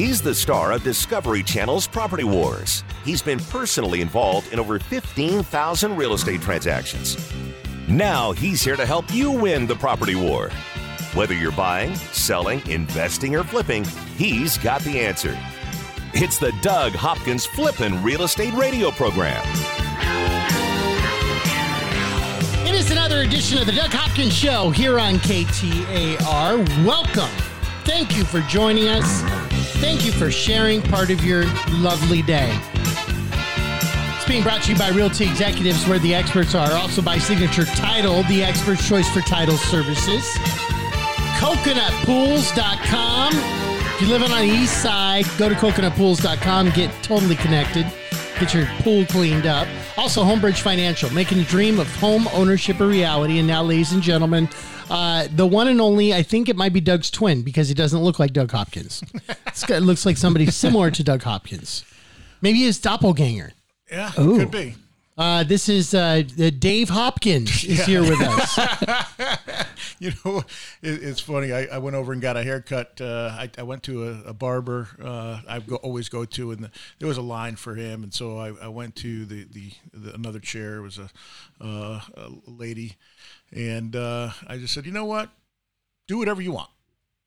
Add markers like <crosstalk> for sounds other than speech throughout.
He's the star of Discovery Channel's Property Wars. He's been personally involved in over 15,000 real estate transactions. Now he's here to help you win the property war. Whether you're buying, selling, investing, or flipping, he's got the answer. It's the Doug Hopkins Flippin' Real Estate Radio Program. It is another edition of the Doug Hopkins Show here on KTAR. Welcome. Thank you for joining us. Thank you for sharing part of your lovely day. It's being brought to you by Realty Executives, where the experts are. Also by Signature Title, the expert's choice for title services. CoconutPools.com. If you're living on the east side, go to CoconutPools.com. Get totally connected. Get your pool cleaned up. Also, Homebridge Financial, making the dream of home ownership a reality. And now, ladies and gentlemen, uh, the one and only, I think it might be Doug's twin because he doesn't look like Doug Hopkins. This guy looks like somebody similar to Doug Hopkins. Maybe his doppelganger. Yeah, it could be. Uh, this is uh, Dave Hopkins is here with us. <laughs> You know, it, it's funny. I, I went over and got a haircut. Uh, I, I went to a, a barber uh, I go, always go to, and the, there was a line for him, and so I, I went to the, the, the another chair. It was a, uh, a lady, and uh, I just said, you know what, do whatever you want.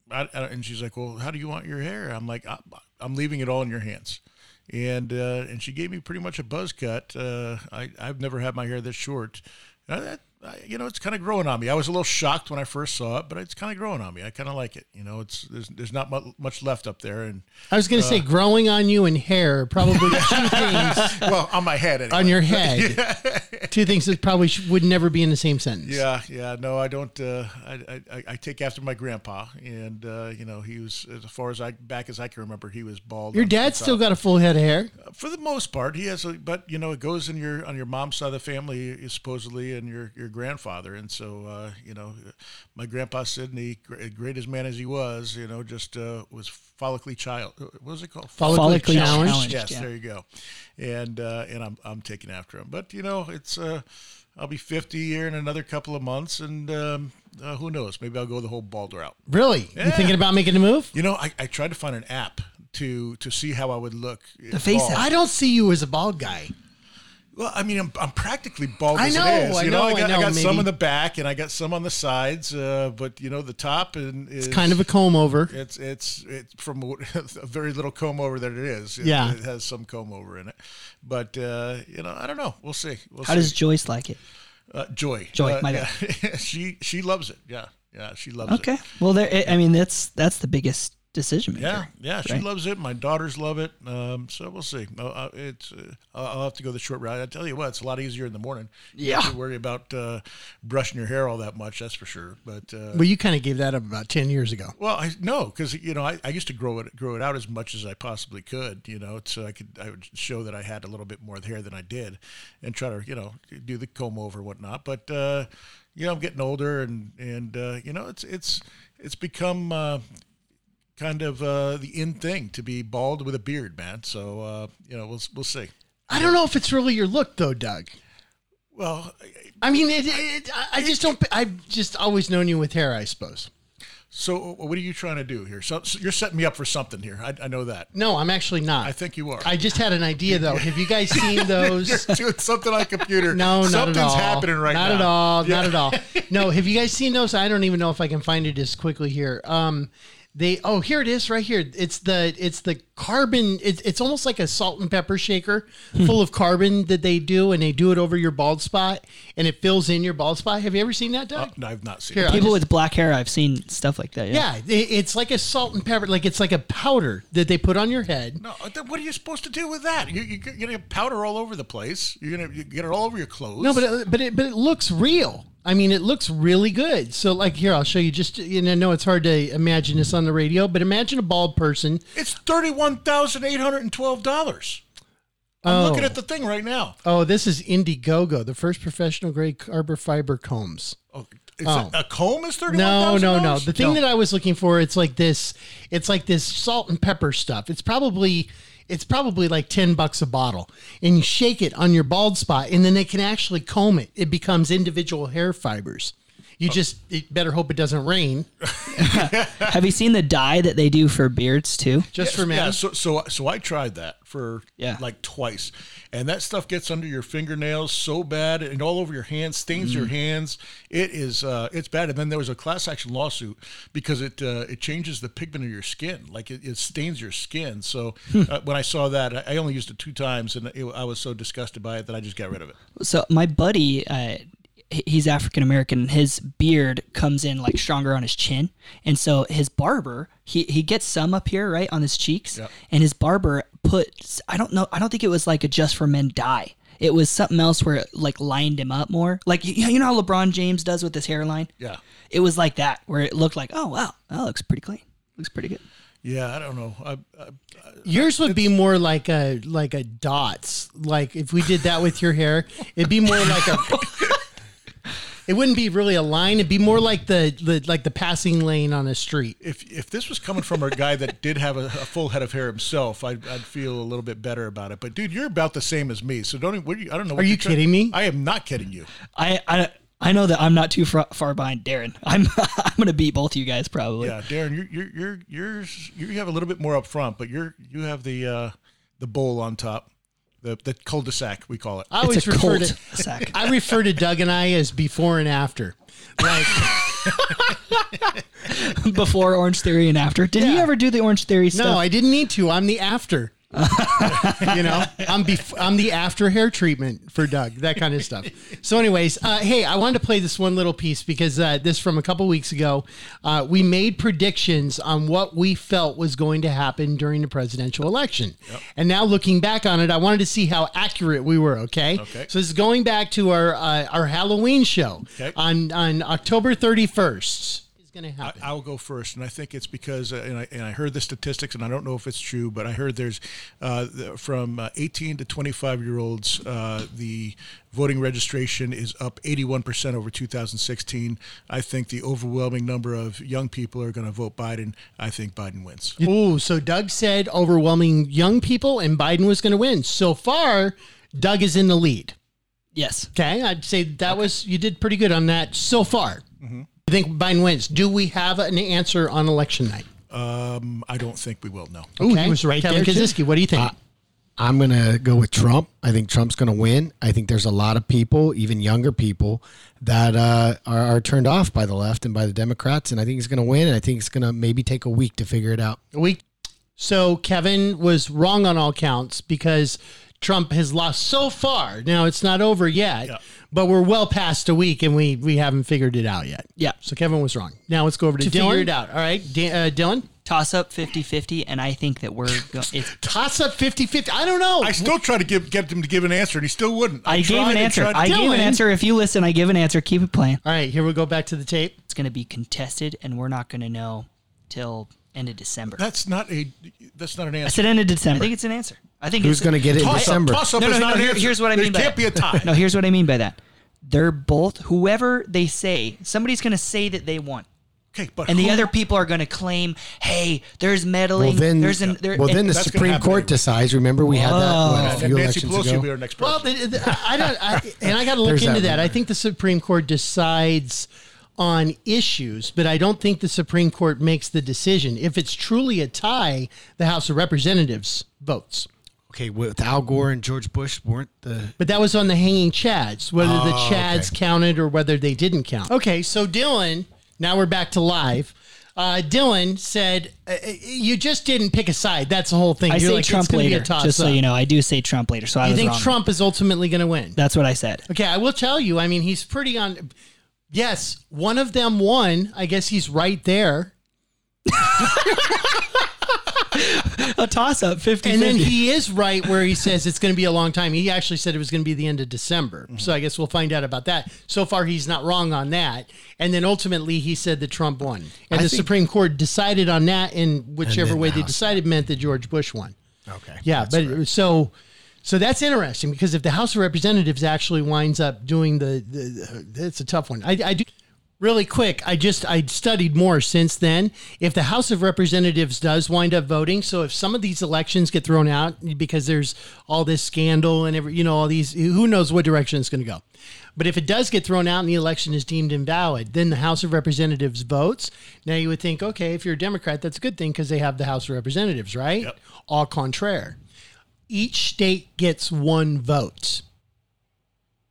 And she's like, well, how do you want your hair? I'm like, I, I'm leaving it all in your hands. And uh, and she gave me pretty much a buzz cut. Uh, I I've never had my hair this short. Uh, that, you know, it's kind of growing on me. I was a little shocked when I first saw it, but it's kind of growing on me. I kind of like it. You know, it's there's there's not mu- much left up there, and I was going to say growing on you and hair, probably two <laughs> things well, on my head anyway. on your head. <laughs> Two things that probably sh- would never be in the same sentence. Yeah, yeah. No, I don't. Uh, I, I I take after my grandpa, and uh, you know, he was as far as I back as I can remember, he was bald. Your dad's still got a full head of hair. for the most part, he has. A, but you know, it goes in your on your mom's side of the family, supposedly, and your your grandfather, and so uh, you know, my grandpa Sidney, gr- great as man as he was, you know, just uh, was follically child. What was it called? Follically Follically challenged. challenged. Yes, yeah. there you go. And uh, and I'm I'm taking after him. But you know, it's uh, I'll be 50 here in another couple of months, and um, uh, who knows? Maybe I'll go the whole bald route. Really? You thinking about making a move? You know, I, I tried to find an app to to see how I would look. The face bald. I don't see you as a bald guy. Well, I mean, I'm, I'm practically bald I as know, it is. I You know, know, I I got, I know, got some maybe. on the back and I got some on the sides, uh, but you know, the top and is It's kind of a comb over. It's it's it's from what- <laughs> a very little comb over that it is. It- Yeah. it has some comb over in it, but uh, you know, I don't know. We'll see. We'll How see. does Joyce like it? uh, Joy? Joy, uh, my yeah. <laughs> she she loves it. Yeah, yeah, she loves it. Okay. Well, there. I mean, that's that's the biggest decision maker. Yeah, yeah, she right? loves it. My daughters love it. Um, so we'll see. Uh, uh, it's uh, I'll I'll have to go the short route. I tell you what, it's a lot easier in the morning. You don't to worry about uh, brushing your hair all that much. That's for sure. But uh, Well, you kind of gave that up about 10 years ago. well, I no, because you know I, I used to grow it grow it out as much as I possibly could. You know, so I could I would show that I had a little bit more hair than I did, and try to you know do the comb over and whatnot. But uh, you know, I'm getting older, and and uh, you know, it's it's it's become. Kind of uh, the in thing to be bald with a beard, man. So uh, you know, we'll we'll see. I don't know if it's really your look, though, Doug. Well, I mean, it, it, I- just don't. I've just always known you with hair, I suppose. so what are you trying to do here? So, so you're setting me up for something here. I, I know that. No, I'm actually not. I think you are. I just had an idea, though. Have you guys seen <laughs> those? You're doing something on computer. No, not Something's at all. happening right not now. Not at all. Yeah. Not at all. No, have you guys seen those? I don't even know if I can find it as quickly here. Um, they oh here it is right here. It's the it's the carbon. It's it's almost like a salt and pepper shaker Hmm. full of carbon that they do, and they do it over your bald spot, and it fills in your bald spot. Have you ever seen that, Doug? No, I've not seen Here, it. People just- with black hair, I've seen stuff like that. Yeah. yeah, it- it's like a salt and pepper. Like it's like a powder that they put on your head. No, uh, what are you supposed to do with that? You, you're gonna get powder all over the place. You're gonna you get it all over your clothes. No, but it, but it but it looks real. I mean, it looks really good. So, like here, I'll show you. Just you know, I know it's hard to imagine this on the radio, but imagine a bald person. it's thirty-one thousand eight hundred and twelve dollars. I'm Oh. looking at the thing right now. Oh, this is Indiegogo, the first professional grade carbon fiber combs. Oh, is Oh. a comb is thirty-one No, no, no. The thing that I was looking for, it's like this. It's like this salt and pepper stuff. It's probably it's probably like 10 bucks a bottle and you shake it on your bald spot and then they can actually comb it it becomes individual hair fibers You just it better hope it doesn't rain <laughs> Have you seen the dye that they do for beards too? just for men. Yeah, so so so I tried that for Yeah. like twice, and that stuff gets under your fingernails so bad and all over your hands, stains your hands. It is uh, it's bad. And then there was a class action lawsuit because it uh, it changes the pigment of your skin, like it, it stains your skin. So uh, when I saw that, I I only used it two times, and it, I was so disgusted by it that I just got rid of it. So my buddy, uh, he- he's African American. His beard comes in like stronger on his chin, and so his barber, he he gets some up here, right on his cheeks, Yep. and his barber put, I don't know, I don't think it was like a just for men dye. It was something else where it like lined him up more, like you you know how LeBron James does with his hairline. Yeah. It was like that, where it looked like, oh wow, that looks pretty clean, looks pretty good. Yeah, I don't know. I, I, Yours would be more like a like a dots. Like if we did that with your hair, it'd be more like a. <laughs> It wouldn't be really a line. It'd be more like the, the like the passing lane on a street. if if this was coming from a guy that did have a, a full head of hair himself, I'd, I'd feel a little bit better about it. But dude, you're about the same as me, so don't. What are you, I don't know. What Are you you're kidding me? I am not kidding you. I I. I know that I'm not too far, far behind Darren. <laughs> I'm I'm gonna beat both of you guys probably. Yeah, Darren, you're you're you're. You have a little bit more up front, but you're you have the uh, the bowl on top, the the cul-de-sac we call it. I always a refer cult to sack. <laughs> I refer to Doug and I as before and after. Like <laughs> before Orange Theory and after. Did you Yeah. ever do the Orange Theory stuff? no, I didn't need to. I'm the after. <laughs> you know, I'm bef- I'm the after hair treatment for Doug, that kind of stuff. So, anyways, uh, hey, I wanted to play this one little piece because uh, this from a couple weeks ago. Uh, we made predictions on what we felt was going to happen during the presidential election, and now looking back on it, I wanted to see how accurate we were. Okay, Okay. so this is going back to our uh, our Halloween show Okay. on on October 31st. Is going to I, happen. I'll go first, and I think it's because, uh, and, I, and I heard the statistics, and I don't know if it's true, but I heard there's uh, the, from uh, 18 to 25 year olds, uh, the voting registration is up 81% over 2016. I think the overwhelming number of young people are going to vote Biden. I think Biden wins. Ooh, so Doug said overwhelming young people and Biden was going to win. So far, Doug is in the lead. Yes. Okay, I'd say that was you did pretty good on that so far. I think Biden wins. Do we have an answer on election night? Um, I don't think we will. No. Ooh, he was right Kevin there, too. Kaczynski, what do you think? I'm going to go with Trump. I think Trump's going to win. I think there's a lot of people, even younger people, that uh, are, are turned off by the left and by the Democrats. And I think he's going to win. And I think it's going to maybe take a week to figure it out. A week. So Kevin was wrong on all counts because Trump has lost so far. Now it's not over yet, Yeah. but we're well past a week and we we haven't figured it out yet. Yeah. So Kevin was wrong. Now let's go over to, To Dylan. figure it out. All right, Dan, uh, Dylan. Toss up 50-50, and I think that we're go- it's <laughs> Toss up 50-50. I don't know. I still try to give get him to give an answer, and he still wouldn't. I gave an answer. tried- I gave an answer. If you listen, I give an answer. Keep it playing. All right, here we go back to the tape. It's going to be contested, and we're not going to know till end of December. That's not a. That's not an answer. I answer. said end of December. I think it's an answer. I think Who's going to get it in Toss up, December? toss up No, is no, not no, an here's what I mean There by can't that. be a tie. <laughs> No, here's what I mean by that. They're both whoever they say. Somebody's going to say that they won. Okay, but And the other people are going to claim, "Hey, there's meddling. Well, then, there's an there, well, then the Supreme Court anyway. decides. Remember, we had that what, a And few Nancy elections Pelosi ago. will be our next Well, president. the, the, I don't, I, and I got to look into that that. I think the Supreme Court decides on issues, but I don't think the Supreme Court makes the decision. If it's truly a tie, the House of Representatives votes. Okay, with Al Gore and George Bush weren't the. But that was on the hanging chads, whether the Oh, chads okay. counted or whether they didn't count. Okay, so Dylan, now we're back to live. Uh, Dylan said, uh, uh, "You just didn't pick a side. That's the whole thing. I You're say like, Trump gonna be a later. toss Just so up. you know, I do say Trump later. So I You was think wrong. Trump is ultimately going to win? That's what I said. Okay, I will tell you. I mean, he's pretty on. Yes, one of them won. I guess he's right there. A toss up, 50 And then he is right where he says it's going to be a long time. He actually said it was going to be the end of December. So I guess we'll find out about that. So far, he's not wrong on that. And then ultimately, he said that Trump won. And I the Supreme Court decided on that, and whichever way the they decided meant that George Bush won. Okay. Yeah, but right. so so that's interesting because if the House of Representatives actually winds up doing the, the, the it's a tough one. I, I do Really quick, I just I studied more since then. If the House of Representatives does wind up voting, so if some of these elections get thrown out because there's all this scandal and every you know all these who knows what direction it's going to go. But if it does get thrown out and the election is deemed invalid, then the House of Representatives votes. Now you would think, okay, if you're a Democrat, that's a good thing because they have the House of Representatives, right? Yep. Au contraire, each state gets one vote.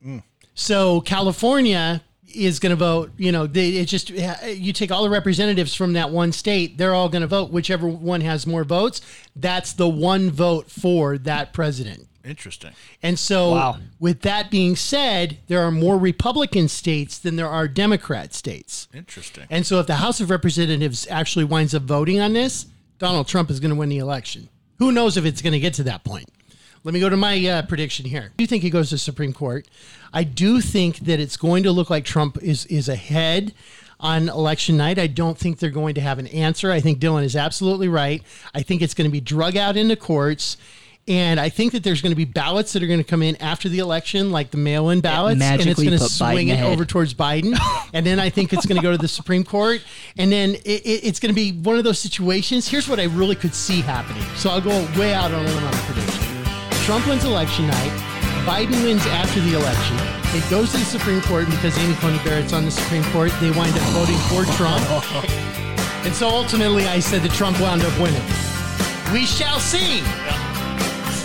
Mm. So California is going to vote. You know, they, it's just you take all the representatives from that one state; they're all going to vote. Whichever one has more votes, that's the one vote for that president. Interesting. And so, Wow. with that being said, there are more Republican states than there are Democrat states. Interesting. And so, if the House of Representatives actually winds up voting on this, Donald Trump is going to win the election. Who knows if it's going to get to that point? Let me go to my uh, prediction here. Do think he goes to Supreme Court. I do think that it's going to look like Trump is is ahead on election night. I don't think they're going to have an answer. I think Dylan is absolutely right. I think it's going to be drug out into courts. And I think that there's going to be ballots that are going to come in after the election, like the mail-in ballots, and it's going to swing it over towards Biden, <laughs> and then I think it's going to go to the Supreme Court, and then it, it, it's going to be one of those situations. Here's what I really could see happening. So I'll go way out on a limb on a prediction. Trump wins election night. Biden wins after the election. It goes to the Supreme Court because Amy Coney Barrett's on the Supreme Court. They wind up voting for Trump, <laughs> and so ultimately, I said that Trump wound up winning. We shall see.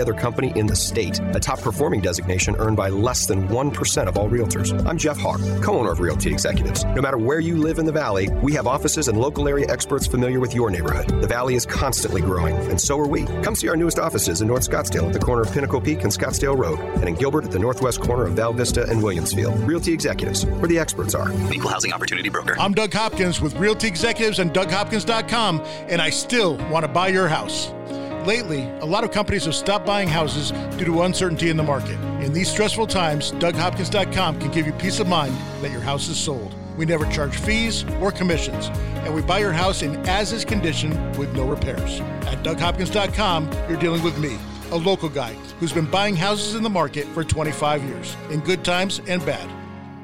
other company in the state, a top performing designation earned by less than 1% of all realtors. I'm Jeff Hawk, co owner of Realty Executives. No matter where you live in the Valley, we have offices and local area experts familiar with your neighborhood. The Valley is constantly growing, and so are we. Come see our newest offices in North Scottsdale at the corner of Pinnacle Peak and Scottsdale Road, and in Gilbert at the northwest corner of Val Vista and Williamsfield. Realty Executives, where the experts are. Equal Housing Opportunity Broker. I'm Doug Hopkins with Realty Executives and DougHopkins.com, and I still want to buy your house. Lately, a lot of companies have stopped buying houses due to uncertainty in the market. In these stressful times, DougHopkins.com can give you peace of mind that your house is sold. We never charge fees or commissions, and we buy your house in as is condition with no repairs. At DougHopkins.com, you're dealing with me, a local guy who's been buying houses in the market for 25 years, in good times and bad.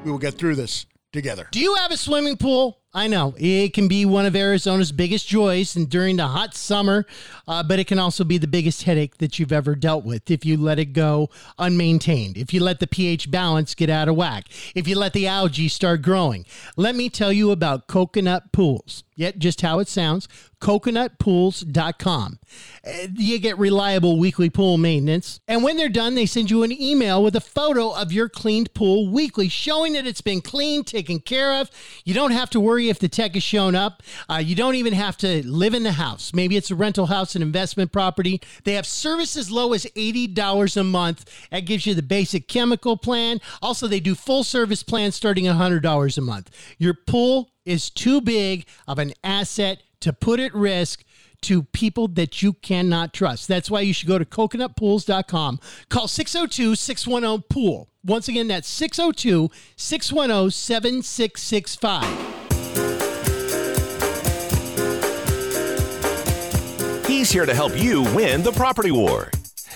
We will get through this together. Do you have a swimming pool? I know it can be one of Arizona's biggest joys and during the hot summer, uh, but it can also be the biggest headache that you've ever dealt with if you let it go unmaintained, if you let the pH balance get out of whack, if you let the algae start growing. Let me tell you about coconut pools. Yet, just how it sounds, coconutpools.com. Uh, You get reliable weekly pool maintenance. And when they're done, they send you an email with a photo of your cleaned pool weekly, showing that it's been cleaned, taken care of. You don't have to worry if the tech has shown up. Uh, you don't even have to live in the house. Maybe it's a rental house, an investment property. They have service as low as $80 a month. That gives you the basic chemical plan. Also, they do full service plans starting at $100 a month. Your pool is too big of an asset to put at risk to people that you cannot trust. That's why you should go to coconutpools.com. Call 602 610 Pool. Once again, that's 602 610 7665. He's He's here to help you win the property war.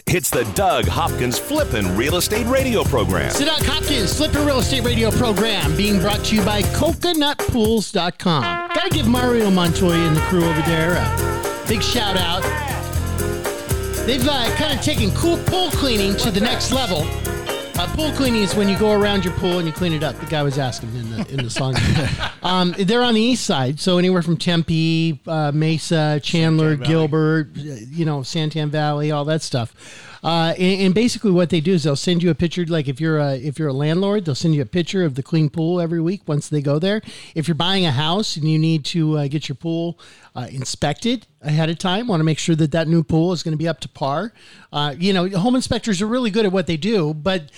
It's the Doug Hopkins Flippin' Real Estate Radio Program. The Doug Hopkins Flippin' Real Estate Radio Program being brought to you by CoconutPools.com. Gotta give Mario Montoya and the crew over there a big shout out. They've uh, kind of taken cool pool cleaning to the next level. Uh, pool cleaning is when you go around your pool and you clean it up. The guy was asking in the in the song. <laughs> um, they're on the east side, so anywhere from Tempe, uh, Mesa, Chandler, Gilbert, uh, you know, Santan Valley, all that stuff. Uh, and, and basically, what they do is they'll send you a picture. Like if you're a if you're a landlord, they'll send you a picture of the clean pool every week once they go there. If you're buying a house and you need to uh, get your pool uh, inspected ahead of time, want to make sure that that new pool is going to be up to par. Uh, you know, home inspectors are really good at what they do, but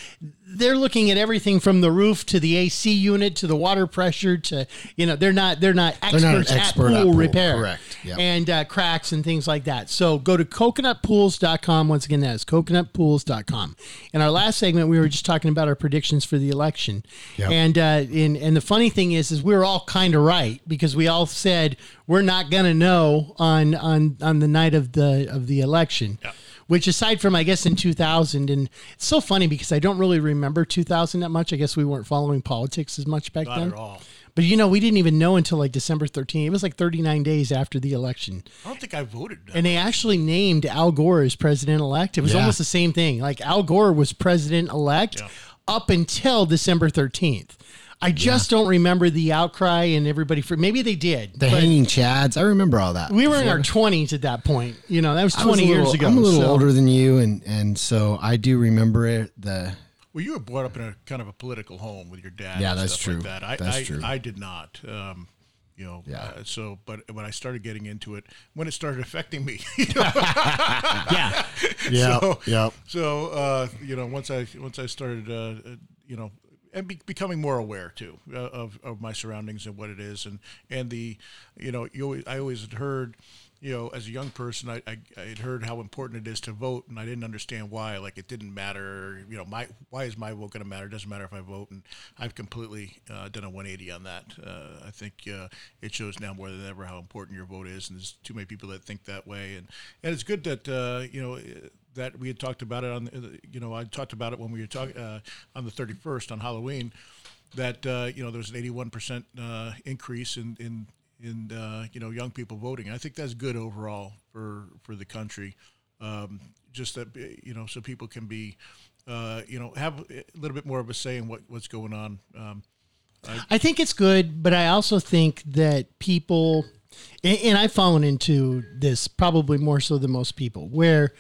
they're looking at everything from the roof to the AC unit to the water pressure to you know they're not they're not experts not an at pool at pool, repair correct. Yep. and uh, cracks and things like that. So go to coconutpools.com. Once again, that is coconutpools.com. In our last segment, we were just talking about our predictions for the election. Yep. And, uh, and, and the funny thing is, is we were all kind of right because we all said we're not going to know on, on, on the night of the, of the election. Which, aside from, I guess, in 2000, and it's so funny because I don't really remember 2000 that much. I guess we weren't following politics as much back Not then. at all. But you know, we didn't even know until like December 13th. It was like 39 days after the election. I don't think I voted. And they actually named Al Gore as president elect. It was Yeah. almost the same thing. Like Al Gore was president elect Yeah. up until December 13th. I just don't remember the outcry and everybody for maybe they did. The hanging chads. I remember all that. we were in our 20s at that point. You know, that was I was 20 years little- ago. I'm a little so- older than you, and and so I do remember it. The Well, you were brought up in a kind of a political home with your dad. Yeah, and that's stuff true. Like that. I, That's I, true. I did not. Um, you know, Yeah. uh, so, but when I started getting into it, when it started affecting me, <laughs> you <laughs> know, Yeah. yeah, <laughs> so, yep. So, uh, you know, once I once I started, uh, uh, you know, and be, becoming more aware too uh, of, of my surroundings and what it is, and and the, you know, you always, I always had heard, you know, as a young person, I, I I had heard how important it is to vote, and I didn't understand why. Like it didn't matter, you know, my why is my vote going to matter? It doesn't matter if I vote, and I've completely uh, done a 180 on that. Uh, I think uh, it shows now more than ever how important your vote is, and there's too many people that think that way, and and it's good that uh, you know that we had talked about it on, the- you know, I talked about it when we were talking uh, on the 31st on Halloween, that uh, you know there was an 81 percent uh, increase in in in uh, you know young people voting. I think that's good overall for for the country. Um, just that you know, so people can be, uh, you know, have a little bit more of a say in what what's going on. Um, I think it's good, but I also think that people, and I've fallen into this probably more so than most people, where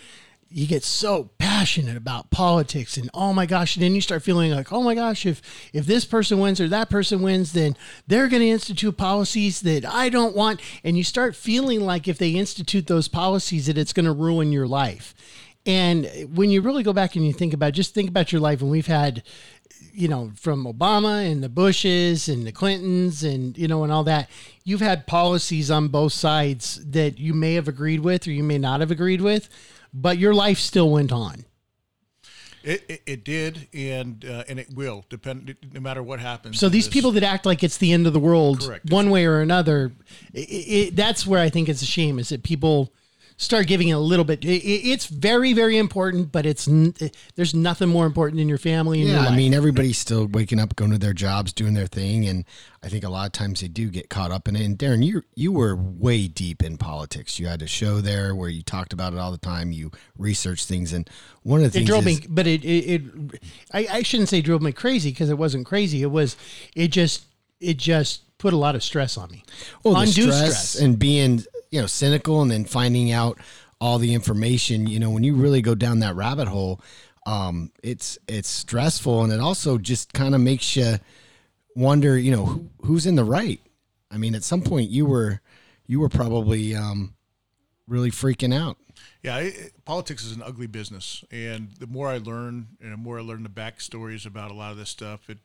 you get so passionate about politics and oh my gosh, and then you start feeling like oh my gosh, if if this person wins or that person wins, then they're going to institute policies that I don't want, and you start feeling like if they institute those policies, that it's going to ruin your life. And when you really go back and you think about, just think about your life, and we've had you know, from Obama and the Bushes and the Clintons and, you know, and all that, you've had policies on both sides that you may have agreed with or you may not have agreed with, but your life still went on. it, it, it did, and uh, and it will depend no matter what happens. So these this. people that act like it's the end of the world, Correct. one way or another, it, that's where I think it's a shame is that people start giving it a little bit. It, it- it's very, very important, but it's n- eh, there's nothing more important than your family and Yeah, your. I mean, everybody's still waking up, going to their jobs, doing their thing, and I think a lot of times they do get caught up in it. And Darren, you you were way deep in politics. You had a show there where you talked about it all the time. You researched things, and one of the things it things drove is, me but it it, it I, I shouldn't say drove me crazy because it wasn't crazy it was it just it just put a lot of stress on me well, the undue stress, and being you know cynical, and then finding out all the information. You know, when you really go down that rabbit hole, um, it's it's stressful, and it also just kind of makes you wonder. You know, who, who's in the right? I mean, at some point you were you were probably um, really freaking out. Yeah, it, politics is an ugly business, and the more I learn, and the more I learn the backstories about a lot of this stuff, it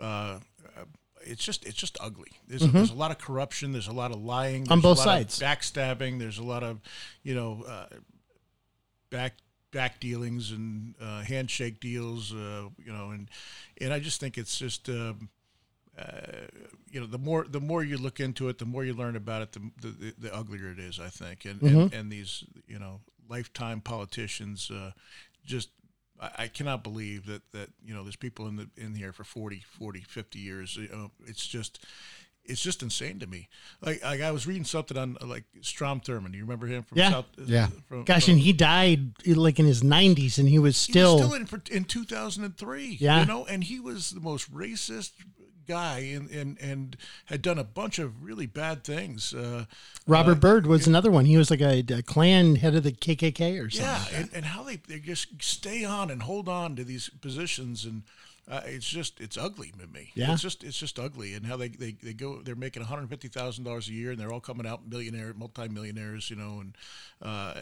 uh, uh, it's just it's just ugly. There's, there's a lot of corruption. There's a lot of lying Mm-hmm. On both a lot of sides. backstabbing. There's a lot of you know uh, back back dealings and uh, handshake deals. Uh, you know, and and I just think it's just. Um, you know the more the more you look into it, the more you learn about it, the the, the, the uglier it is. I think, and, Mm-hmm. and and these you know lifetime politicians uh, just. I I cannot believe that, that you know there's people in the in here for 40, 40, 50 years. You know, it's just it's just insane to me. Like, like I was reading something on uh, like Strom Thurmond. You remember him from Yeah. South? Yeah. From, Gosh, from- and he died like in his 90s, and he was he still. was still in for, in 2003. Yeah. you know, and he was the most racist guy and and and had done a bunch of really bad things. Uh, Robert uh, Byrd was another one. He was like a, a Klan head of the KKK or something. Yeah, and, and how they, they just stay on and hold on to these positions and. Uh, it's just it's ugly to me. Yeah. it's just it's just ugly, and how they, they, they go they're making one hundred fifty thousand dollars a year, and they're all coming out millionaire, multimillionaires, you know, and uh,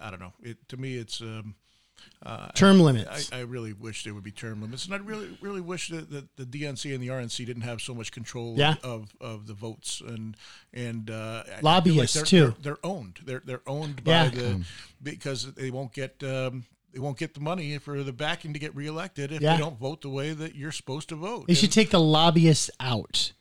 I don't know. It to me, it's um, Term limits. I really wish there would be term limits, and I really, really wish that, that the DNC and the RNC didn't have so much control Yeah. of, of the votes and and uh, I Lobbyists, they're, too. They're, they're owned. They're they're owned by Yeah. the because they won't get. Um, they won't get the money for the backing to get reelected if Yeah. they don't vote the way that you're supposed to vote. they should take the lobbyists out.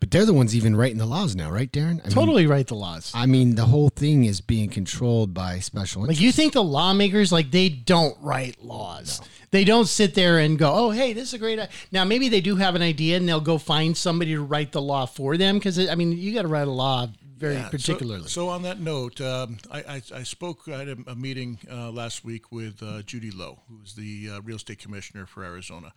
But they're the ones even writing the laws now, right, Darren? I mean, Totally write the laws. I mean, the whole thing is being controlled by special Like you think the lawmakers like they don't write laws. They don't sit there and go, "Oh, hey, this is a great." idea." Now maybe they do have an idea and they'll go find somebody to write the law for them because I mean you got to write a law very Yeah, particularly. So, on that note, um, I, I, I spoke. I had a, a meeting uh, last week with uh, Judy Lowe, who's the uh, real estate commissioner for Arizona.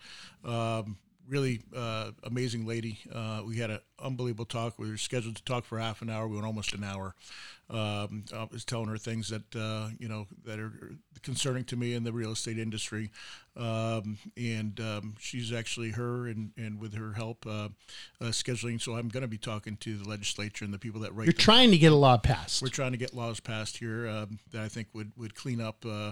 Um, really uh, amazing lady. Uh, we had an unbelievable talk. We were scheduled to talk for half an hour. We went almost an hour. Um, I was telling her things that uh, you know that are concerning to me in the real estate industry, um, and um, she's actually her and, and with her help uh, uh, scheduling. So I'm going to be talking to the legislature and the people that write. You're trying to get a law passed. we're trying to get laws passed here um, that I think would, would clean up uh,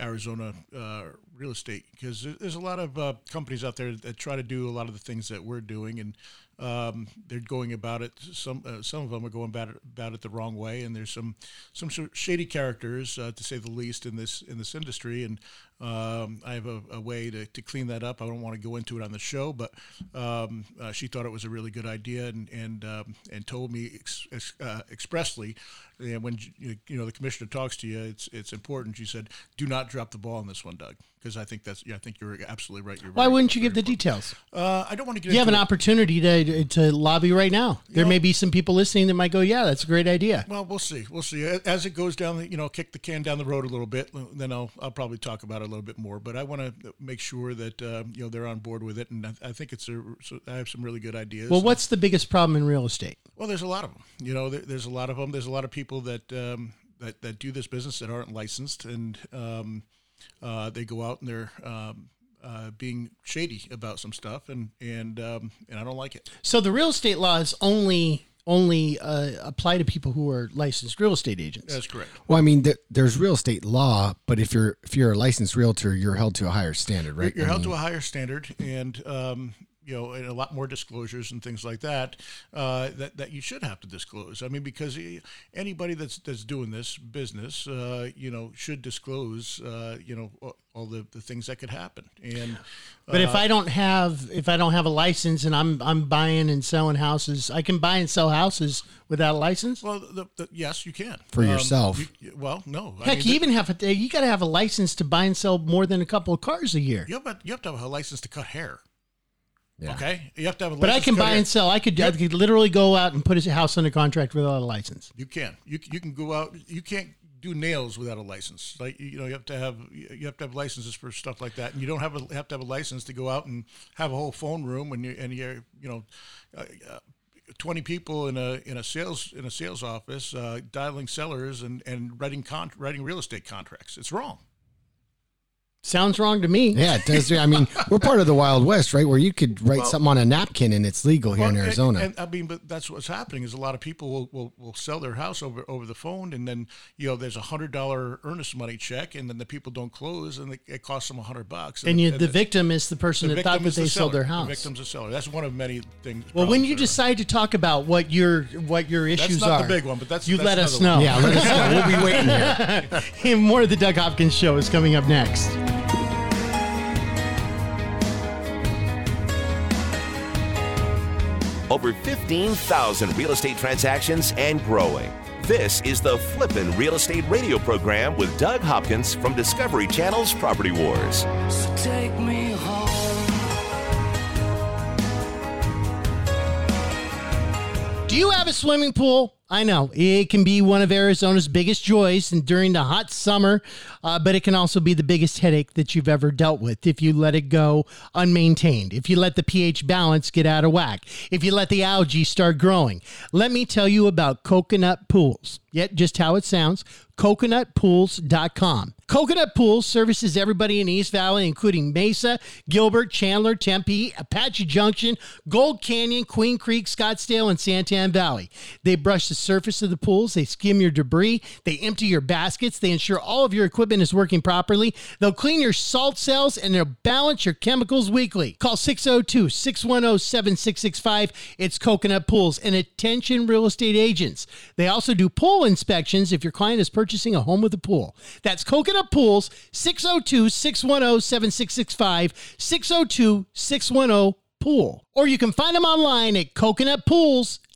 Arizona uh, real estate because there's a lot of uh, companies out there that try to do a lot of the things that we're doing and um, they're going about it. Some uh, some of them are going about it, about it the wrong way, and there's some some sh- shady characters, uh, to say the least, in this in this industry. And um, I have a, a way to, to clean that up. I don't want to go into it on the show, but um, uh, she thought it was a really good idea and and um, and told me ex- ex- uh, expressly. And when you you know the commissioner talks to you, it's it's important. She said, "Do not drop the ball on this one, Doug," because I think that's yeah, I think you're absolutely right. You're Why very- wouldn't you give the details? uh, I don't want to get. You have an it. opportunity to to lobby right now. There know- may be some people listening that might go, "Yeah, that's a great idea." Well, we'll see. We'll see. As it goes down, the, you know, kick the can down the road a little bit, then I'll I'll probably talk about it little bit more. But I want to make sure that uh, you know they're on board with it, and I, I think it's a. So I have some really good ideas. Well, what's the biggest problem in real estate? Well, there's a lot of them. You know, there, there's a lot of them. There's a lot of people that um, that that do this business that aren't licensed, and um, uh, they go out and they're um, uh, being shady about some stuff, and and um, and I don't like it. So the real estate laws only only uh, apply to people who are licensed real estate agents. That's correct. well, I mean, there, there's real estate law, but if you're if you're a licensed realtor, you're held to a higher standard, right? You're I held mean, to a higher standard, and um, you know, and a lot more disclosures and things like that. Uh, that that you should have to disclose. I mean, because anybody that's that's doing this business, uh, you know, should disclose. Uh, you know, all- all the, the things that could happen. And But if I don't have if I don't have a license and I'm I'm buying and selling houses, I can buy and sell houses without a license. well, the, the, yes, you can For yourself. you- well, no. I Heck, mean, you even have a you got to have a license to buy and sell more than a couple of cars a year. you have, you have to have a license to cut hair. Yeah. Okay, you have to have a. But I can buy and sell. I could I could literally go out and put a house under contract without a license. You can. You you can go out. You can't do nails without a license. Like you know, you have to have you have to have licenses for stuff like that, and you don't have a have to have a license to go out and have a whole phone room and you and you're you know. Uh, uh, 20 people in a in a sales in a sales office uh, dialing sellers and and writing con- writing real estate contracts it's wrong Sounds wrong to me. Yeah, it does. I mean, <laughs> we're part of the Wild West, right? Where you could write something on a napkin and it's legal here in Well, and- Arizona. And, I mean, but that's what's happening is a lot of people will, will, will sell their house over over the phone, and then you know there's a hundred dollar earnest money check, and then the people don't close, and it, it costs them a hundred bucks. And you, the victim is the person the that thought victim that is the they sold their house. The victim's a seller. That's one of many things. Well, when you there. decide to talk about what your what your that's issues not are, the big one, but that's you that's let us know. one. yeah, let us know. We'll be waiting here. and <laughs> More of the Doug Hopkins Show is coming up next. Over 15,000 real estate transactions and growing. This is the Flippin' Real Estate Radio program with Doug Hopkins from Discovery Channel's Property Wars. So take me home. Do you have a swimming pool? I know it can be one of Arizona's biggest joys and during the hot summer, uh, but it can also be the biggest headache that you've ever dealt with if you let it go unmaintained, if you let the pH balance get out of whack, if you let the algae start growing. Let me tell you about coconut pools. Yet, just how it sounds coconutpools.com. Coconut Pools services everybody in East Valley, including Mesa, Gilbert, Chandler, Tempe, Apache Junction, Gold Canyon, Queen Creek, Scottsdale, and Santan Valley. They brush the surface of the pools, they skim your debris, they empty your baskets, they ensure all of your equipment is working properly. They'll clean your salt cells and they'll balance your chemicals weekly. Call 602 610 7665. It's Coconut Pools and attention real estate agents. They also do pool inspections if your client is purchasing a home with a pool. That's Coconut Pools 602 610 7665. 602 610 Pool. Or you can find them online at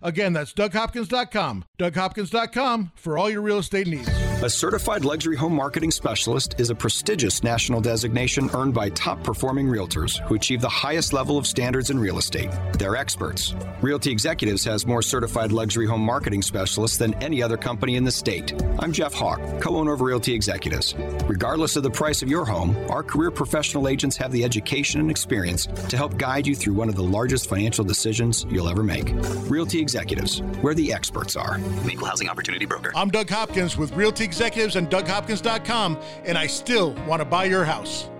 Again, that's DougHopkins.com. DougHopkins.com for all your real estate needs. A certified luxury home marketing specialist is a prestigious national designation earned by top performing realtors who achieve the highest level of standards in real estate. They're experts. Realty Executives has more certified luxury home marketing specialists than any other company in the state. I'm Jeff Hawk, co owner of Realty Executives. Regardless of the price of your home, our career professional agents have the education and experience to help guide you through one of the largest financial decisions you'll ever make. Realty Executives, where the experts are. Equal Housing Opportunity Broker. I'm Doug Hopkins with Realty Executives and DougHopkins.com, and I still want to buy your house.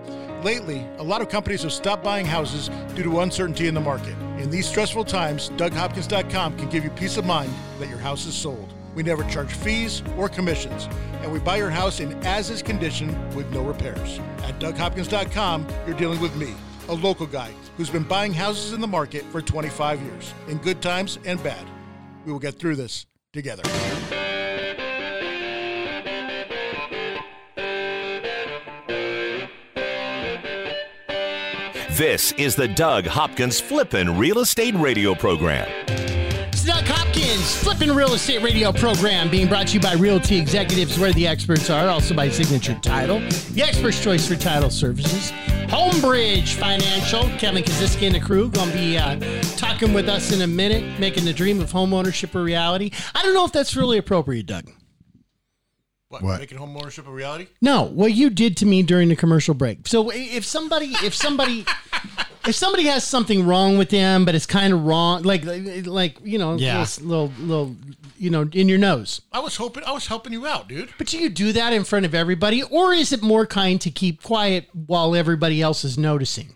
Lately, a lot of companies have stopped buying houses due to uncertainty in the market. In these stressful times, DougHopkins.com can give you peace of mind that your house is sold. We never charge fees or commissions, and we buy your house in as is condition with no repairs. At DougHopkins.com, you're dealing with me, a local guy who's been buying houses in the market for 25 years, in good times and bad. We will get through this together. This is the Doug Hopkins Flippin' Real Estate Radio program. It's Doug Hopkins, Flipping Real Estate Radio program, being brought to you by Realty Executives, where the experts are, also by Signature Title, the expert's choice for title services, Homebridge Financial, Kevin Kaziski and the crew going to be uh, talking with us in a minute, making the dream of home ownership a reality. I don't know if that's really appropriate, Doug. What, What? making home ownership a reality? No, what you did to me during the commercial break. So if somebody, if somebody, <laughs> if somebody has something wrong with them, but it's kind of wrong, like like you know, Yeah. this little little, you know, in your nose. I was hoping I was helping you out, dude. But do you do that in front of everybody, or is it more kind to keep quiet while everybody else is noticing?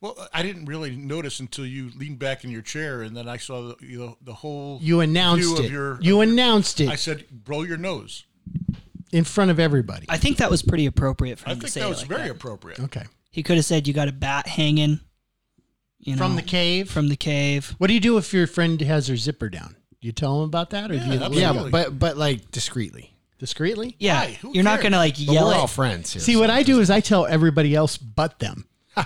Well, uh, I didn't really notice until you leaned back in your chair, and then I saw the you know the whole. You announced view of it. your- you announced it I said, "Blow your nose." in front of everybody. I think that was pretty appropriate for I him to think say that it was like very that. appropriate. Okay. He could have said you got a bat hanging. You know, From the cave. From the cave. What do you do if your friend has her zipper down? Do you tell them about that, or Yeah, do you absolutely. Yeah, but but like discreetly. discreetly? Yeah, Why? Who you're not cares? gonna like But yell we're at all friends here. See, so- what I do is I tell everybody else but them. <laughs>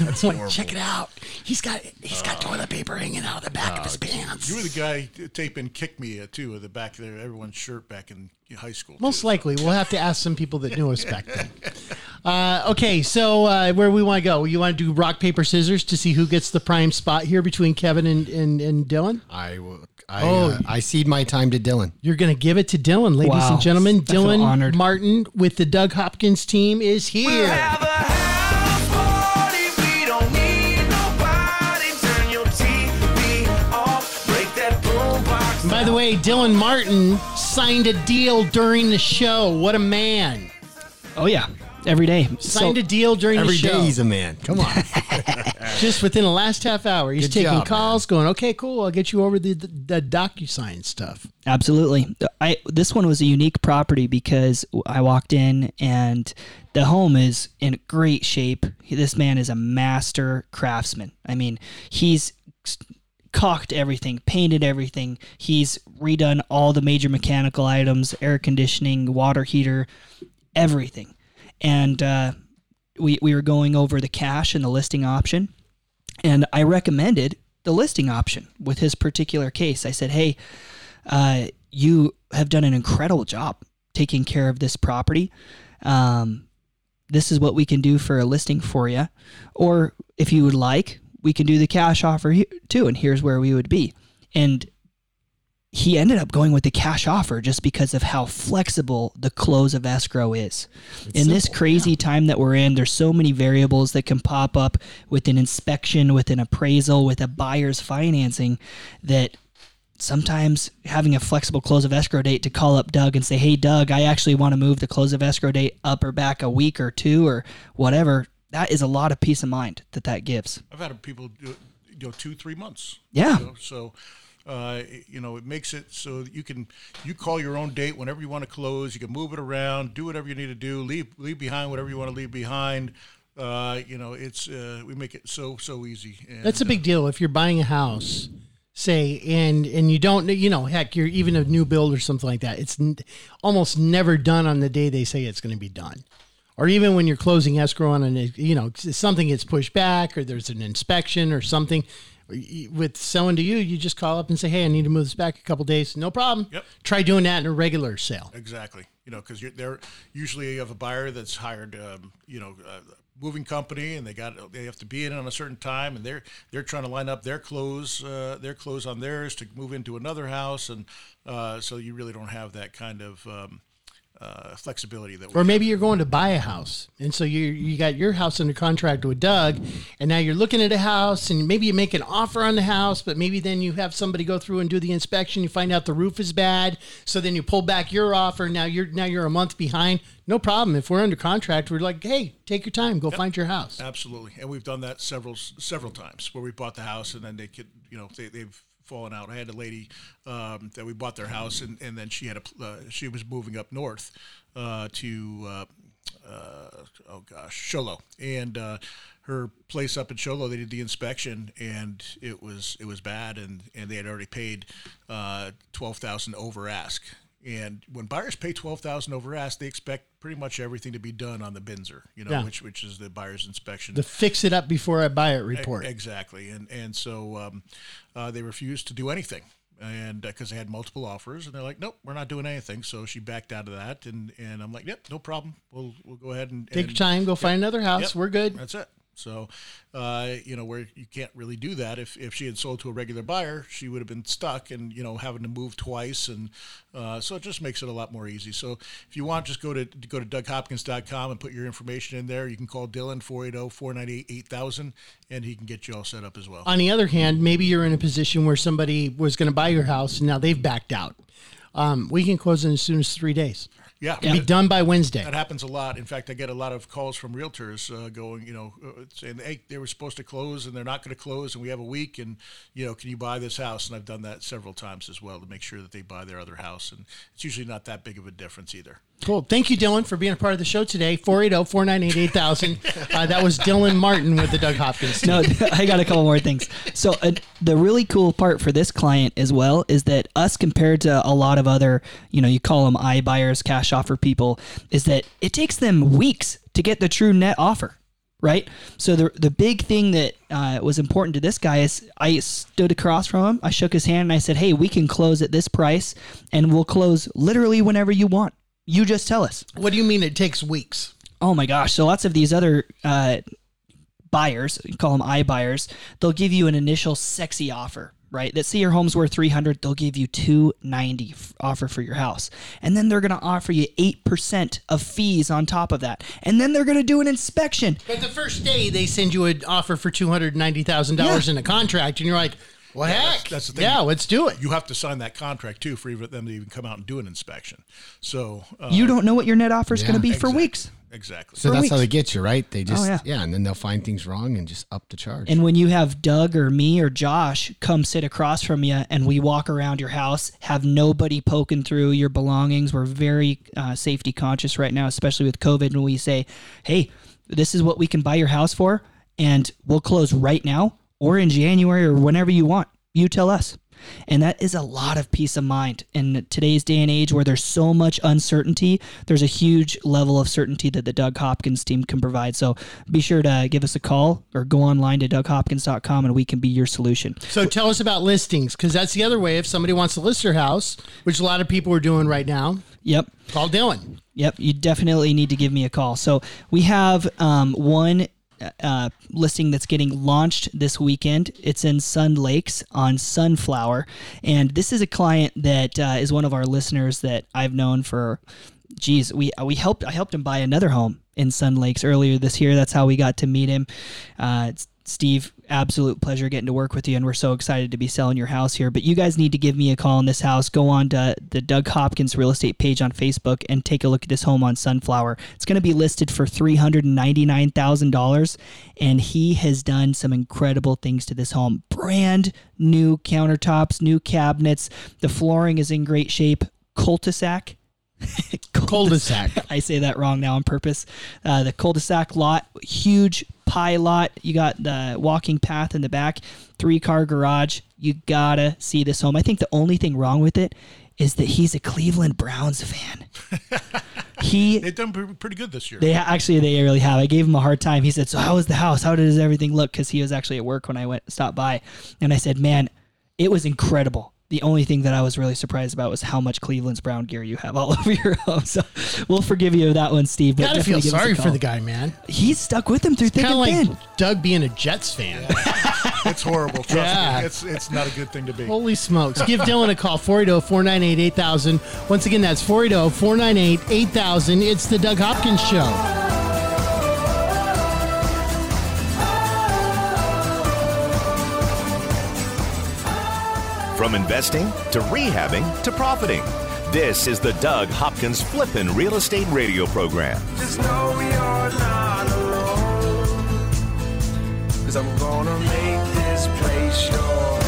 That's like, check it out. He's got he's got toilet paper hanging out of the back of his pants. You were the guy taping "Kick Me" uh, too at the back of their, everyone's shirt back in high school. Most too. likely, we'll have to ask some people that knew us back then. <laughs> Uh, okay, so uh, where we want to go? You want to do rock paper scissors to see who gets the prime spot here between Kevin and and, and Dylan? I will. I, Oh. uh, I cede my time to Dylan. You're going to give it to Dylan, ladies Wow. and gentlemen. I Dylan honored. Martin with the Doug Hopkins team is here. Have a house party. We don't need nobody. Turn your TV off. Break that boombox. And by the way, Dylan Martin signed a deal during the show. What a man! Oh yeah, every day. Signed So- a deal during Every the day show. he's a man. Come on. <laughs> Just within the last half hour, he's Good taking job, calls, going, "Okay, cool. I'll get you over the the, the DocuSign stuff." Absolutely. I this one was a unique property because I walked in and the home is in great shape. This man is a master craftsman. I mean, he's caulked everything, painted everything. He's redone all the major mechanical items, air conditioning, water heater, everything. And uh, we we were going over the cash and the listing option, and I recommended the listing option with his particular case. I said, "Hey, uh, you have done an incredible job taking care of this property. Um, this is what we can do for a listing for you. Or if you would like, we can do the cash offer too. And here's where we would be. And he ended up going with the cash offer just because of how flexible the close of escrow is. in this crazy time that we're in, there's so many variables that can pop up with an inspection, with an appraisal, with a buyer's financing that sometimes having a flexible close of escrow date to call up Doug and say, "Hey Doug, I actually want to move the close of escrow date up or back a week or two or whatever." That is a lot of peace of mind that that gives. I've had people do it, you know, two, three months. Yeah. You know, so, uh, you know, it makes it so that you can you call your own date whenever you want to close. You can move it around, do whatever you need to do, leave leave behind whatever you want to leave behind. Uh, you know, it's uh, we make it so so easy. And, That's a big deal. If you're buying a house, say, and and you don't, you know, heck, you're even a new build or something like that. It's n- almost never done on the day they say it's going to be done, or even when you're closing escrow on an, you know, something gets pushed back or there's an inspection or something. With selling to you, you just call up and say, "Hey, I need to move this back a couple days." No problem. Yep. Try doing that in a regular sale. Exactly. You know, because they're usually you have a buyer that's hired, um, you know, a moving company, and they got they have to be in on a certain time, and they're they're trying to line up their clothes, uh, their clothes on theirs to move into another house, and uh, so you really don't have that kind of um, uh, flexibility that. Or maybe you're going to buy a house, and so you you got your house under contract with Doug, and now you're looking at a house, and maybe you make an offer on the house, but maybe then you have somebody go through and do the inspection. You find out the roof is bad, so then you pull back your offer. Now you're now you're a month behind. No problem. If we're under contract, we're like, hey, take your time, go find your house. Absolutely, and we've done that several several times where we bought the house and then they could, you know, they, they've fallen out. I had a lady um, that we bought their house and, and then she had a uh, she was moving up north uh, to uh, uh, oh gosh Show Low and uh, her place up in Show Low they did the inspection and it was it was bad and and they had already paid twelve thousand over ask. And when buyers pay twelve thousand over ask, they expect pretty much everything to be done on the BINSR, you know, Yeah. which which is the buyer's inspection. The fix it up before I buy it report. E- Exactly, and and so um, uh, they refused to do anything, and because they had multiple offers, and they're like, nope, we're not doing anything. So she backed out of that, and and I'm like, yep, no problem. We'll we'll go ahead and Take your time, go find another house. Yep, We're good. That's it. So, uh, you know, where you can't really do that. If, if she had sold to a regular buyer, she would have been stuck and, you know, having to move twice. And uh, so it just makes it a lot more easy. So if you want, just go to go to DougHopkins.com and put your information in there. You can call Dylan 480 498 8000 and he can get you all set up as well. On the other hand, maybe you're in a position where somebody was going to buy your house and now they've backed out. Um, we can close in as soon as three days. Yeah. Be done by Wednesday. That happens a lot. In fact, I get a lot of calls from realtors uh, going, you know, uh, saying, "Hey, they were supposed to close and they're not going to close, and we have a week, and you know, can you buy this house?" And I've done that several times as well to make sure that they buy their other house, and it's usually not that big of a difference either. Cool. Thank you, Dylan, for being a part of the show today. 480 498 8000. Uh, That was Dylan Martin with the Doug Hopkins. team. No, <laughs> I got a couple more things. So uh, the really cool part for this client as well is that us compared to a lot of other, you know, you call them iBuyers, cash offer people, is that it takes them weeks to get the true net offer. right? So the the big thing that uh, was important to this guy is I stood across from him, I shook his hand, and I said, "Hey, we can close at this price, and we'll close literally whenever you want. You just tell us." What do you mean it takes weeks? Oh my gosh! So lots of these other uh, buyers, call them i buyers, they'll give you an initial sexy offer, right? That say your home's worth 300, they'll give you 290 f- offer for your house. And then they're going to offer you 8% of fees on top of that. And then they're going to do an inspection. But the first day they send you an offer for two hundred ninety thousand dollars Yeah. in a contract, and you're like, "Well, that's- heck, that's the thing. yeah, let's do it." You have to sign that contract too for even them to even come out and do an inspection. So uh, You don't know what your net offer is Yeah. going to be for weeks. exactly. So For that's how they get you, right? They just Oh, yeah. yeah. and then they'll find things wrong and just up the charge. And when you have Doug or me or Josh come sit across from you and we walk around your house, have nobody poking through your belongings. We're very uh, safety conscious right now, especially with COVID. And we say, hey, this is what we can buy your house for, and we'll close right now or in January or whenever you want. You tell us. And that is a lot of peace of mind. In today's day and age where there's so much uncertainty, there's a huge level of certainty that the Doug Hopkins team can provide. So be sure to give us a call or go online to DougHopkins.com and we can be your solution. So tell us about listings, because that's the other way. If somebody wants to list their house, which a lot of people are doing right now, Yep. call Dylan. Yep, you definitely need to give me a call. So we have um, one uh, listing that's getting launched this weekend. It's in Sun Lakes on Sunflower, and this is a client that uh, is one of our listeners that I've known for. Geez, we we helped I helped him buy another home in Sun Lakes earlier this year. That's how we got to meet him. Uh, Steve, absolute pleasure getting to work with you, and we're so excited to be selling your house here. But you guys need to give me a call on this house. Go on to the Doug Hopkins real estate page on Facebook and take a look at this home on Sunflower. It's going to be listed for three hundred ninety nine thousand dollars, and he has done some incredible things to this home. Brand new countertops, new cabinets. The flooring is in great shape. Cul-de-sac. <laughs> Cul-de-sac. <laughs> I say that wrong now on purpose. Uh, the cul-de-sac lot, huge pie lot. You got the walking path in the back, three car garage. You gotta see this home. I think the only thing wrong with it is that he's a Cleveland Browns fan. <laughs> he They've done pretty good this year. they actually they really have. I gave him a hard time. He said, "So how was the house? How does everything look?" Because he was actually at work when I went stopped by, and I said, "Man, it was incredible." The only thing that I was really surprised about was how much Cleveland's brown gear you have all <laughs> over your home. So we'll forgive you of that one, Steve. But Gotta feel definitely give us a sorry for the guy, man. He's stuck with him through thick Kind and like thin. Doug being a Jets fan. <laughs> It's horrible. Trust Yeah. me. It's it's not a good thing to be. Holy smokes. Give Dylan a call, 480 498 8000. Once again, that's 480 498 8000. It's the Doug Hopkins Show. From investing to rehabbing to profiting. This is the Doug Hopkins Flippin' Real Estate Radio Program. Just know you're not alone. Cause I'm gonna make this place your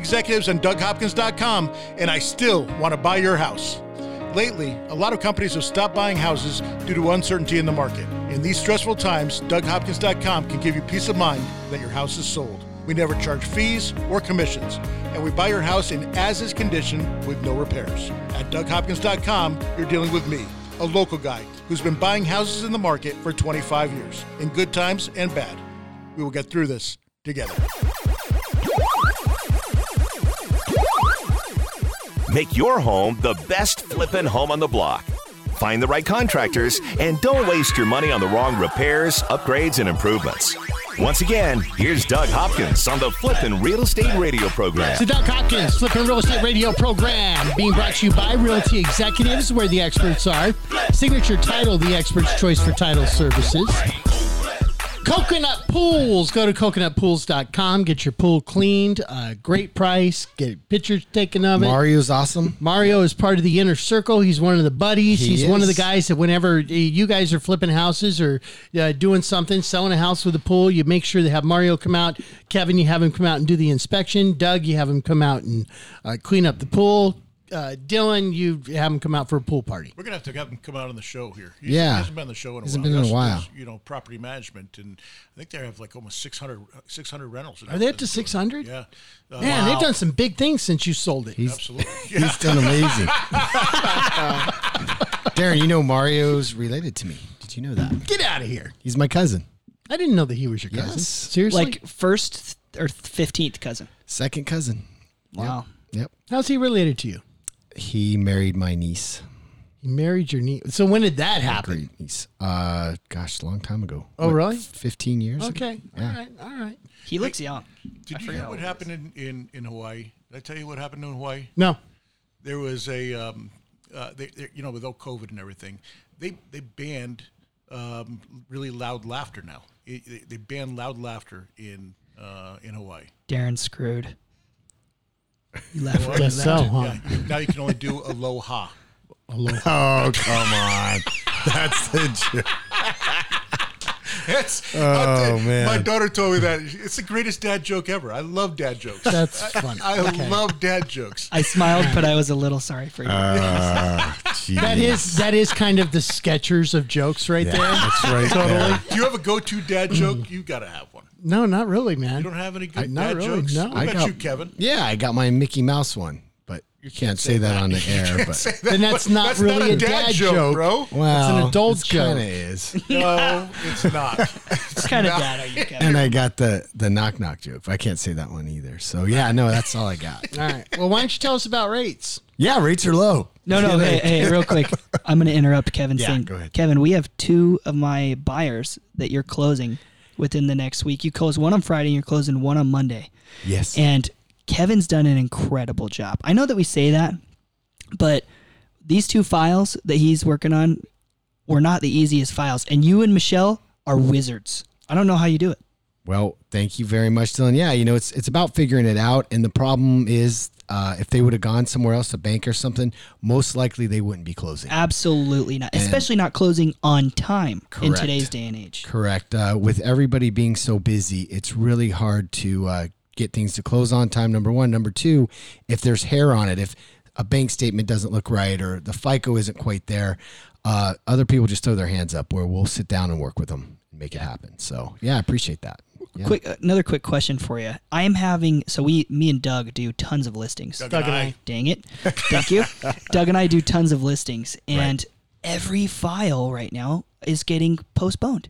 Executives and DougHopkins.com, and I still want to buy your house. Lately, a lot of companies have stopped buying houses due to uncertainty in the market. In these stressful times, DougHopkins.com can give you peace of mind that your house is sold. We never charge fees or commissions, and we buy your house in as is condition with no repairs. At DougHopkins.com, you're dealing with me, a local guy who's been buying houses in the market for 25 years, in good times and bad. We will get through this together. Make your home the best flippin' home on the block. Find the right contractors and don't waste your money on the wrong repairs, upgrades, and improvements. Once again, here's Doug Hopkins on the Flippin' Real Estate Radio program. So Doug Hopkins, Flipping Real Estate Radio program, being brought to you by Realty Executives, where the experts are. Signature Title, the expert's choice for title services. Coconut Pools. Go to coconutpools.com. Get your pool cleaned. Uh, great price. Get pictures taken of it. Mario's awesome. Mario is part of the inner circle. He's one of the buddies. He He's one of the guys that whenever you guys are flipping houses or uh, doing something, selling a house with a pool, you make sure they have Mario come out. Kevin, you have him come out and do the inspection. Doug, you have him come out and uh, clean up the pool. Uh, Dylan, you have him come out for a pool party. We're gonna have to have him come out on the show here. He's, Yeah. he hasn't been on the show in a Hasn't while. been in a That's- while. that's, You know, property management, and I think they have like almost 600, 600 rentals. Are they up to 600? Yeah, uh, Man, they've done some big things since you sold it. He's absolutely. <laughs> he's done amazing. <laughs> Darren, you know Mario's related to me. Did you know that? Get out of here. He's my cousin. I didn't know that he was your cousin. Yes. Seriously? Like first or fifteenth cousin. Second cousin. Wow. Yep. How's he related to you? He married my niece. He married your niece. So when did that happen? Great niece. Uh gosh, a long time ago. Oh, really? Fifteen years ago? Okay. All right. All right. He looks young. Did you hear what happened in, in, in Hawaii? Did I tell you what happened in Hawaii? No. There was a, um, uh, they, they, you know, with all COVID and everything, they they banned um, really loud laughter now. It, they, they banned loud laughter in uh, in Hawaii. Darren screwed. You laugh right Guess at so, huh? Yeah, now you can only do aloha. Oh, come on. That's the joke. It's, Oh, man. My daughter told me that it's the greatest dad joke ever. I love dad jokes. That's fun. I Okay. love dad jokes. I smiled, but I was a little sorry for you. Uh, <laughs> That is that is kind of the Skechers of jokes right there. That's right. Totally. Do you have a go-to dad joke? You got to have one. No, not really, man. You don't have any good not dad really, jokes? no. What I about got- you, Kevin? Yeah, I got my Mickey Mouse one, but you can't, say, that, on the <laughs> air. But Then that's not That's really not a a dad dad joke, joke. bro. well, It's an adult joke. Kind of is. <laughs> No, it's not. What kind of dad are you, Kevin? And I got the the knock knock joke. but I can't say that one either. So yeah, no, that's all I got. <laughs> All right. Well, why don't you tell us about rates? Yeah, rates are low. No, no, <laughs> hey, hey, real quick. <laughs> I'm going to interrupt Kevin's Yeah, thing. go ahead. Kevin, we have two of my buyers that you're closing within the next week. You close one on Friday and you're closing one on Monday. Yes. And Kevin's done an incredible job. I know that we say that, but these two files that he's working on were not the easiest files. And you and Michelle are wizards. I don't know how you do it. Well, thank you very much, Dylan. Yeah, you know, it's it's about figuring it out, and the problem is, uh, if they would have gone somewhere else, a bank or something, most likely they wouldn't be closing. Absolutely not. Especially not closing on time correct, in today's day and age. Correct. Uh, with everybody being so busy, it's really hard to uh, get things to close on time. Number one. Number two, if there's hair on it, if a bank statement doesn't look right or the FICO isn't quite there, uh, other people just throw their hands up. Where we'll sit down and work with them and make it happen. So yeah, I appreciate that. Yeah. Quick, another quick question for you. I am having so we, me and Doug do tons of listings. Doug and I. Dang it! Thank you. <laughs> Doug and I do tons of listings, and every file right now is getting postponed,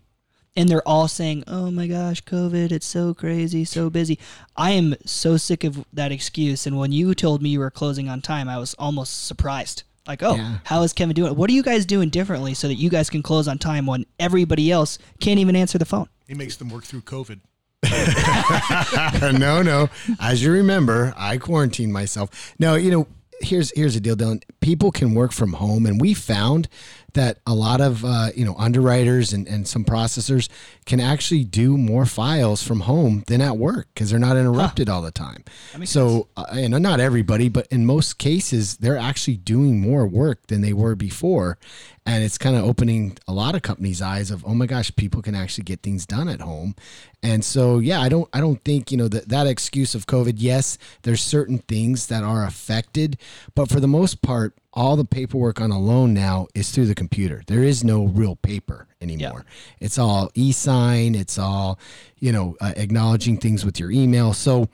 and they're all saying, "Oh my gosh, COVID! It's so crazy, so busy." I am so sick of that excuse. And when you told me you were closing on time, I was almost surprised. Like, oh, Yeah. how is Kevin doing? What are you guys doing differently so that you guys can close on time when everybody else can't even answer the phone? He makes them work through COVID. <laughs> no, no. As you remember, I quarantined myself. No, you know, here's here's the deal, Dylan. People can work from home, and we found that a lot of uh, you know underwriters and, and some processors can actually do more files from home than at work because they're not interrupted all the time. So, uh, and not everybody, but in most cases, they're actually doing more work than they were before, and it's kind of opening a lot of companies' eyes of oh my gosh, people can actually get things done at home. And so, yeah, I don't, I don't think you know that that excuse of COVID. Yes, there's certain things that are affected, but for the most part, all the paperwork on a loan now is through the computer. There is no real paper anymore. It's all e-sign. It's all, you know, uh, acknowledging things with your email. So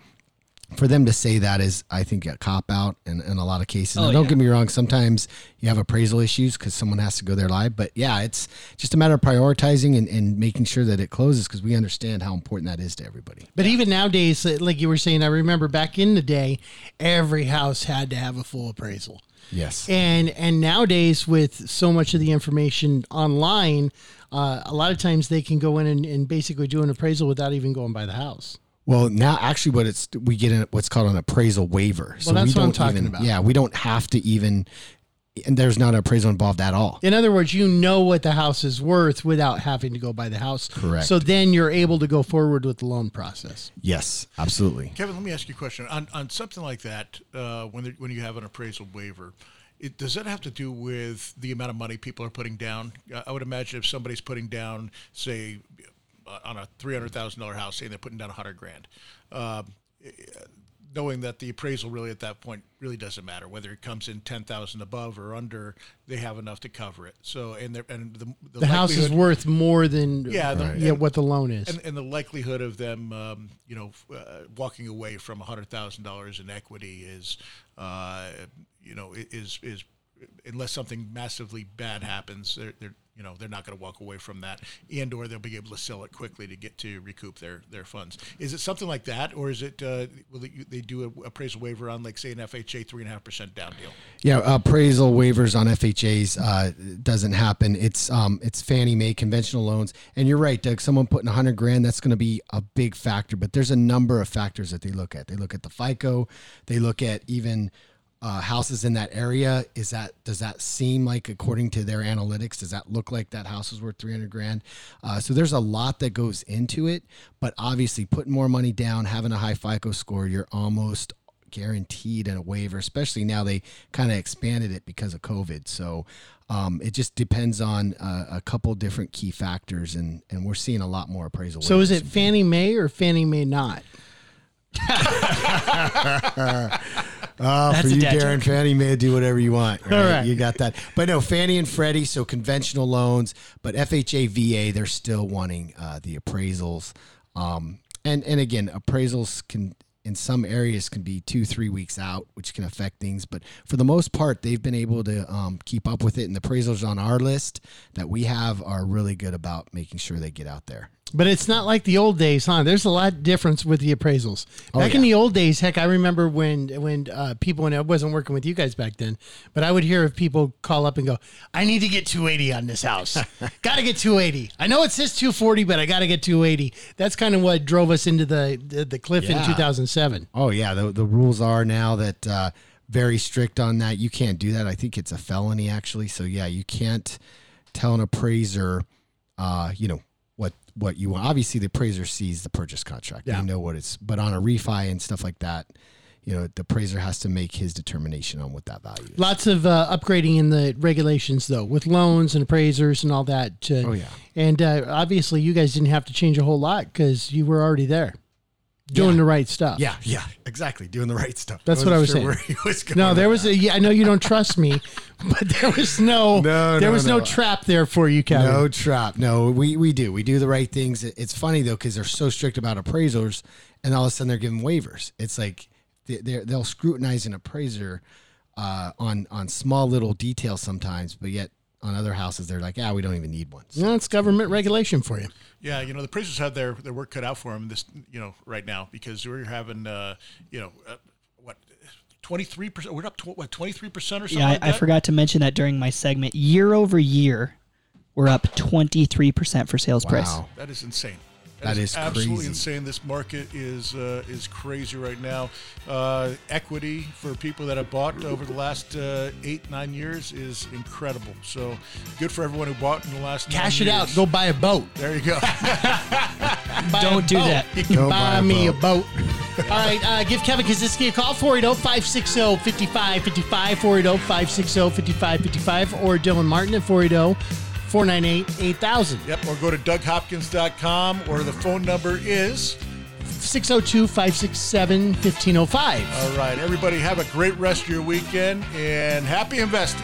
for them to say that is, I think, a cop out in, in a lot of cases. Now, Oh, don't yeah. get me wrong. Sometimes you have appraisal issues because someone has to go there live. But yeah, it's just a matter of prioritizing and, and making sure that it closes because we understand how important that is to everybody. But even nowadays, uh, like you were saying, I remember back in the day, every house had to have a full appraisal. Yes. And and nowadays, with so much of the information online, uh, a lot of times they can go in and, and basically do an appraisal without even going by the house. Well, now actually, what it's we get in what's called an appraisal waiver. So that's we what I'm don't talking even, about. Yeah, we don't have to even, and there's not an appraisal involved at all. In other words, you know what the house is worth without having to go buy the house. Correct. So then you're able to go forward with the loan process. Yes, absolutely. Kevin, let me ask you a question on on something like that. Uh, when there, when you have an appraisal waiver, it, does that have to do with the amount of money people are putting down? Uh, I would imagine if somebody's putting down, say, uh, on a three hundred thousand dollar house, saying they're putting down a hundred grand. Um, knowing that the appraisal really at that point really doesn't matter whether it comes in 10,000 above or under they have enough to cover it so and they're, and the, the, The house is worth more than Yeah, the- yeah and- what the loan is. and, and the likelihood of them, um, you know, uh, walking away from hundred thousand dollars in equity is, uh, you know, is is unless something massively bad happens, they're, they're you know they're not going to walk away from that, and or they'll be able to sell it quickly to get to recoup their their funds. Is it something like that, or is it uh, will they, they do a appraisal waiver on like say an FHA three and a half percent down deal? Yeah, appraisal waivers on FHAs uh, doesn't happen. It's um, it's Fannie Mae conventional loans, and you're right, Doug. Someone putting a hundred grand, that's going to be a big factor. But there's a number of factors that they look at. They look at the FICO. They look at even uh, houses in that area. Is that does that seem like according to their analytics? Does that look like that house is worth 300 grand? Uh, so there's a lot that goes into it. But obviously, putting more money down, having a high FICO score, you're almost guaranteed in a waiver, especially now they kind of expanded it because of COVID. So um, it just depends on uh, a couple different key factors, and and we're seeing a lot more appraisal. so is it Fannie Mae or Fannie Mae not? Uh, for you, Darren. Fannie Mae, do whatever you want. Right? All right. You got that. But no, Fannie and Freddie, so conventional loans, but FHA, VA, they're still wanting uh, the appraisals. Um, and, and again, appraisals can, in some areas, can be two, three weeks out, which can affect things. But for the most part, they've been able to um, keep up with it. And the appraisals on our list that we have are really good about making sure they get out there. But it's not like the old days, huh? There's a lot of difference with the appraisals. Oh, Back in the old days, heck, I remember when when uh, people when I wasn't working with you guys back then, but I would hear of people call up and go, "I need to get 280 on this house. <laughs> got to get 280. I know it says 240, but I got to get 280." That's kind of what drove us into the the, the cliff in 2007. Oh yeah, the the rules are now that uh, very strict on that. You can't do that. I think it's a felony actually. So yeah, you can't tell an appraiser, uh, you know what you want. Obviously, the appraiser sees the purchase contract. Yeah. They know what it's. But on a refi and stuff like that, you know, the appraiser has to make his determination on what that value is. Lots of uh, upgrading in the regulations, though, with loans and appraisers and all that. Uh, Oh, yeah. And uh, obviously, you guys didn't have to change a whole lot because you were already there, doing Yeah. the right stuff. Yeah, yeah, exactly. Doing the right stuff. That's what I was wasn't saying. was No, there that. was a. Yeah, I know you don't trust me, <laughs> but there was no. <laughs> No, there no, was no, no. trap there for you, Kevin. No trap. No, we, we do. We do the right things. It's funny though because they're so strict about appraisers, and all of a sudden they're giving waivers. It's like they, they're, they'll scrutinize an appraiser uh, on on small little details sometimes, but yet on other houses they're like, yeah, we don't even need one. So- No, it's government regulation for you. Yeah, you know the appraisers have their, their work cut out for them this you know right now because we're having uh, you know 23 percent. We're up to what 23 percent or something. Yeah, like I, forgot to mention that during my segment. Year over year, we're up 23 percent for sales wow. price. That is insane. that, that is, is, absolutely crazy. insane. This market is uh, is crazy right now. Uh, equity for people that have bought over the last uh, eight nine years is incredible. So good for everyone who bought in the last. Cash it years. out. Go buy a boat. There you go. <laughs> <laughs> Buy Don't do boat. that. You <laughs> can Don't buy, buy a me boat. a boat. All right, uh, give Kevin Kaczynski a call, 480-560-5555, 480-560-5555, or Dylan Martin at 480-498-8000. yep. Or go to DougHopkins.com or the phone number is. 602-567-1505. All right, everybody, have a great rest of your weekend and happy investing.